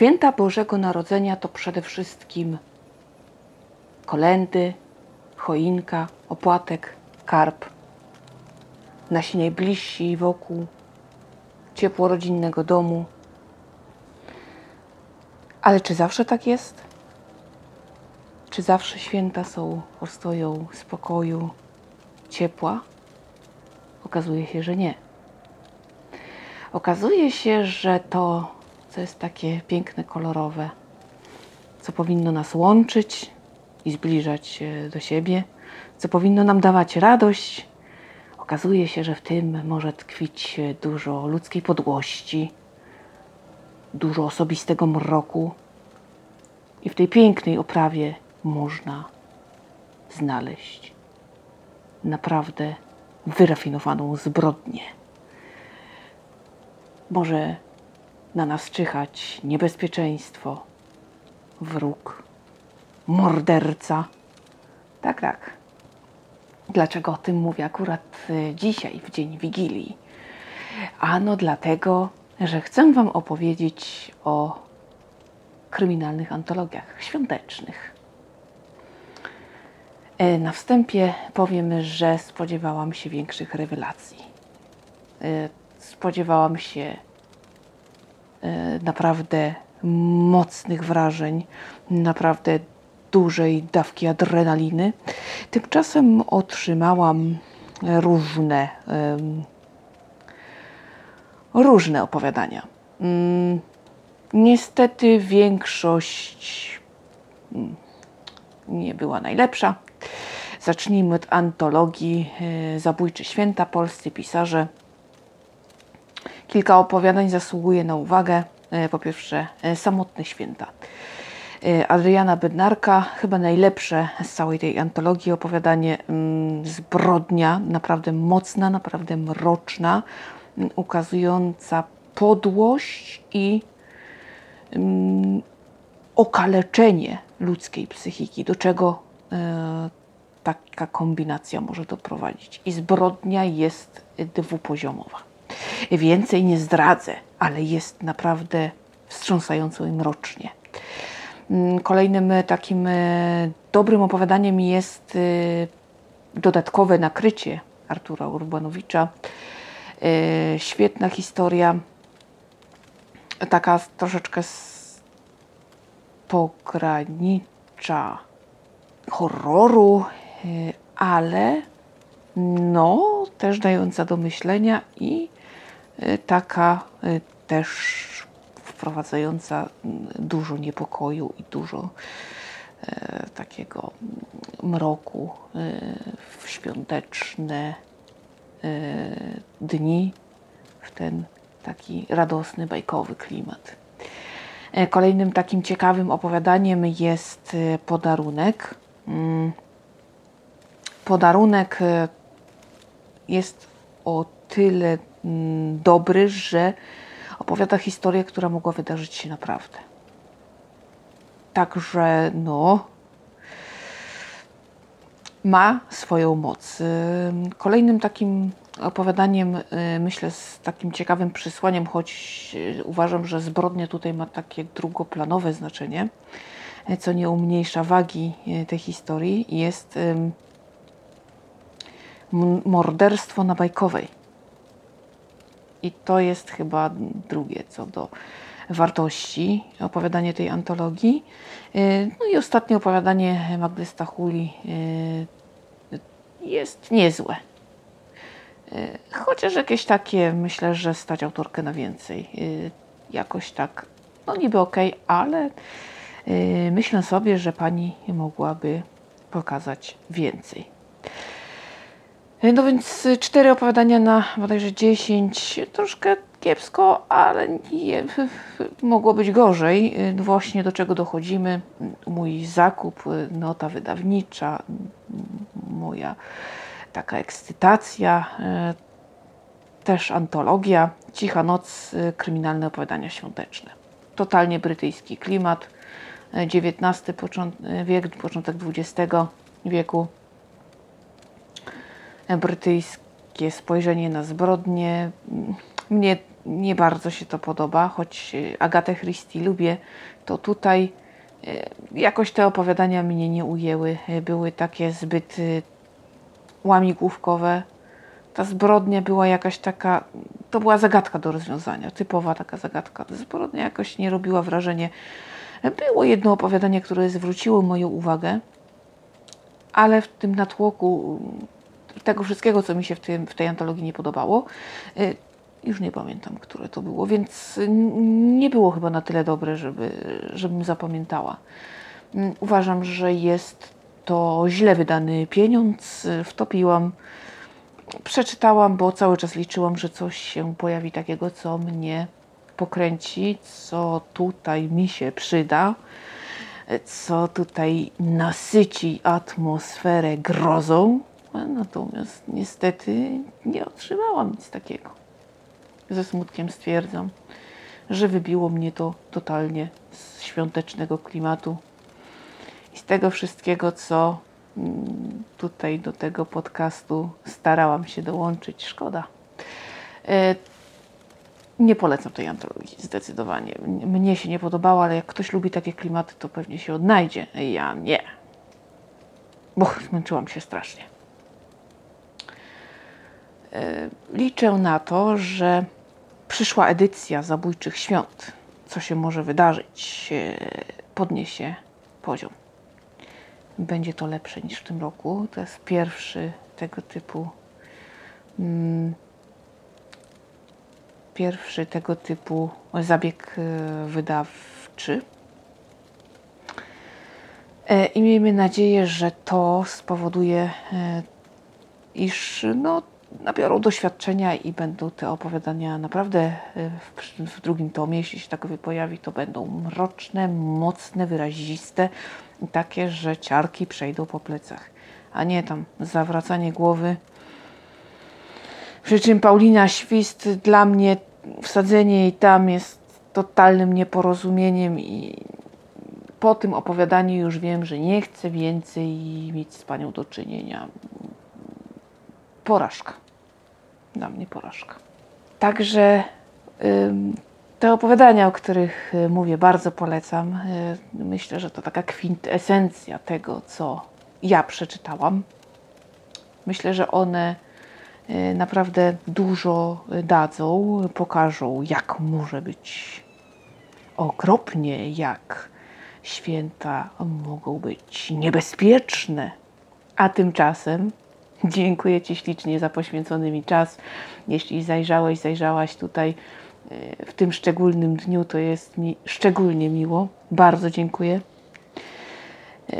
Święta Bożego Narodzenia to przede wszystkim kolendy, choinka, opłatek, karp, nasi najbliżsi wokół, ciepło rodzinnego domu. Ale czy zawsze tak jest? Czy zawsze święta są ostoją spokoju, ciepła? Okazuje się, że nie. Okazuje się, że to, co jest takie piękne, kolorowe, co powinno nas łączyć i zbliżać się do siebie, co powinno nam dawać radość, okazuje się, że w tym może tkwić dużo ludzkiej podłości, dużo osobistego mroku. I w tej pięknej oprawie można znaleźć naprawdę wyrafinowaną zbrodnię. Może na nas czyhać niebezpieczeństwo, wróg, morderca. Tak, tak. Dlaczego o tym mówię akurat y, dzisiaj, w dzień Wigilii? Ano dlatego, że chcę Wam opowiedzieć o kryminalnych antologiach świątecznych. E, Na wstępie powiem, że spodziewałam się większych rewelacji. E, Spodziewałam się naprawdę mocnych wrażeń, naprawdę dużej dawki adrenaliny. Tymczasem otrzymałam różne, różne opowiadania. Mm, Niestety większość mm, nie była najlepsza. Zacznijmy od antologii e, Zabójcze Święta, polscy pisarze. Kilka opowiadań zasługuje na uwagę. E, Po pierwsze, e, Samotne Święta. E, Adriana Bednarka, chyba najlepsze z całej tej antologii opowiadanie, mm, zbrodnia, naprawdę mocna, naprawdę mroczna, mm, ukazująca podłość i mm, okaleczenie ludzkiej psychiki, do czego taka kombinacja może doprowadzić. I zbrodnia jest dwupoziomowa. Więcej nie zdradzę, ale jest naprawdę wstrząsająco i mrocznie. Mm, Kolejnym e, takim e, dobrym opowiadaniem jest e, dodatkowe nakrycie Artura Urbanowicza. Świetna historia, taka troszeczkę z pogranicza horroru, ale no też dająca do myślenia i taka e, też wprowadzająca mm, dużo niepokoju i dużo e, takiego mroku w świąteczne dni, w ten taki radosny, bajkowy klimat. Kolejnym takim ciekawym opowiadaniem jest podarunek. Mm, Podarunek jest o tyle dobry, że opowiada historię, która mogła wydarzyć się naprawdę. Także no, ma swoją moc. Ym, Kolejnym takim opowiadaniem, y, myślę, z takim ciekawym przesłaniem, choć y, uważam, że zbrodnia tutaj ma takie drugoplanowe znaczenie, y, co nie umniejsza wagi tej historii, jest morderstwo na Bajkowej. I to jest chyba drugie co do wartości opowiadanie tej antologii. Y, No i ostatnie opowiadanie Magdy Stachuli y, jest niezłe. Y, Chociaż jakieś takie, myślę, że stać autorkę na więcej. Jakoś tak, no niby okej, ale y, myślę sobie, że pani mogłaby pokazać więcej. Y, No więc y, cztery opowiadania na bodajże 10, troszkę kiepsko, ale nie, mogło być gorzej. Y, Właśnie do czego dochodzimy. Mój zakup, y, nota wydawnicza, moja taka ekscytacja, też antologia, Cicha noc, kryminalne opowiadania świąteczne. Totalnie brytyjski klimat, XIX począt- wiek, początek XX wieku brytyjskie spojrzenie na zbrodnie. Mnie nie bardzo się to podoba, choć e, Agatę Christie lubię, to tutaj e, jakoś te opowiadania mnie nie ujęły. Były takie zbyt e, łamigłówkowe. Ta zbrodnia była jakaś taka, to była zagadka do rozwiązania, typowa taka zagadka. Zbrodnia jakoś nie robiła wrażenia. Było jedno opowiadanie, które zwróciło moją uwagę, ale w tym natłoku tego wszystkiego, co mi się w, w tej antologii nie podobało, y, już nie pamiętam, które to było, więc nie było chyba na tyle dobre, żeby, żebym zapamiętała. Mm, Uważam, że jest to źle wydany pieniądz. y, Wtopiłam, przeczytałam, bo cały czas liczyłam, że coś się pojawi takiego, co mnie pokręci, co tutaj mi się przyda, co tutaj nasyci atmosferę grozą. Natomiast niestety nie otrzymałam nic takiego. Ze smutkiem stwierdzam, że wybiło mnie to totalnie z świątecznego klimatu i z tego wszystkiego, co mm, tutaj do tego podcastu starałam się dołączyć. Szkoda. E, Nie polecam tej antologii, zdecydowanie. Mnie się nie podobała, ale jak ktoś lubi takie klimaty, to pewnie się odnajdzie. Ja nie. Bo zmęczyłam się strasznie. E, Liczę na to, że przyszła edycja Zabójczych Świąt, co się może wydarzyć, e, podniesie poziom. Będzie to lepsze niż w tym roku. To jest pierwszy tego typu mm, pierwszy tego typu zabieg e, wydawczy. I miejmy nadzieję, że to spowoduje, iż no, nabiorą doświadczenia i będą te opowiadania naprawdę e, w, w drugim tomie, jeśli się takowy pojawi, to będą mroczne, mocne, wyraziste i takie, że ciarki przejdą po plecach, a nie tam zawracanie głowy. Przy czym Paulina Świst dla mnie wsadzenie jej tam jest totalnym nieporozumieniem i po tym opowiadaniu już wiem, że nie chcę więcej mieć z panią do czynienia. Porażka. Dla mnie porażka. Także te opowiadania, o których y, mówię, bardzo polecam. Y, Myślę, że to taka kwintesencja tego, co ja przeczytałam. Myślę, że one y, naprawdę dużo dadzą, pokażą, jak może być okropnie, jak święta mogą być niebezpieczne. A tymczasem dziękuję Ci ślicznie za poświęcony mi czas. Jeśli zajrzałeś, zajrzałaś tutaj y, w tym szczególnym dniu, to jest mi szczególnie miło. Bardzo dziękuję.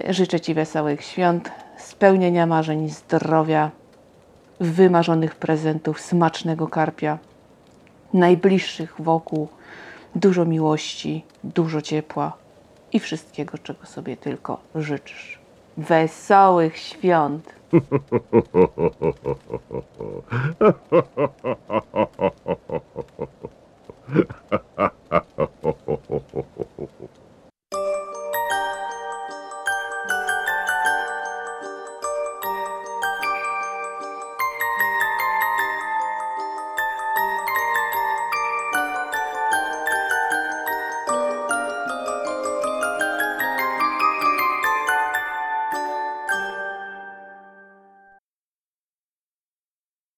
Y, Życzę Ci wesołych świąt, spełnienia marzeń, zdrowia, wymarzonych prezentów, smacznego karpia, najbliższych wokół, dużo miłości, dużo ciepła i wszystkiego, czego sobie tylko życzysz. Wesołych świąt.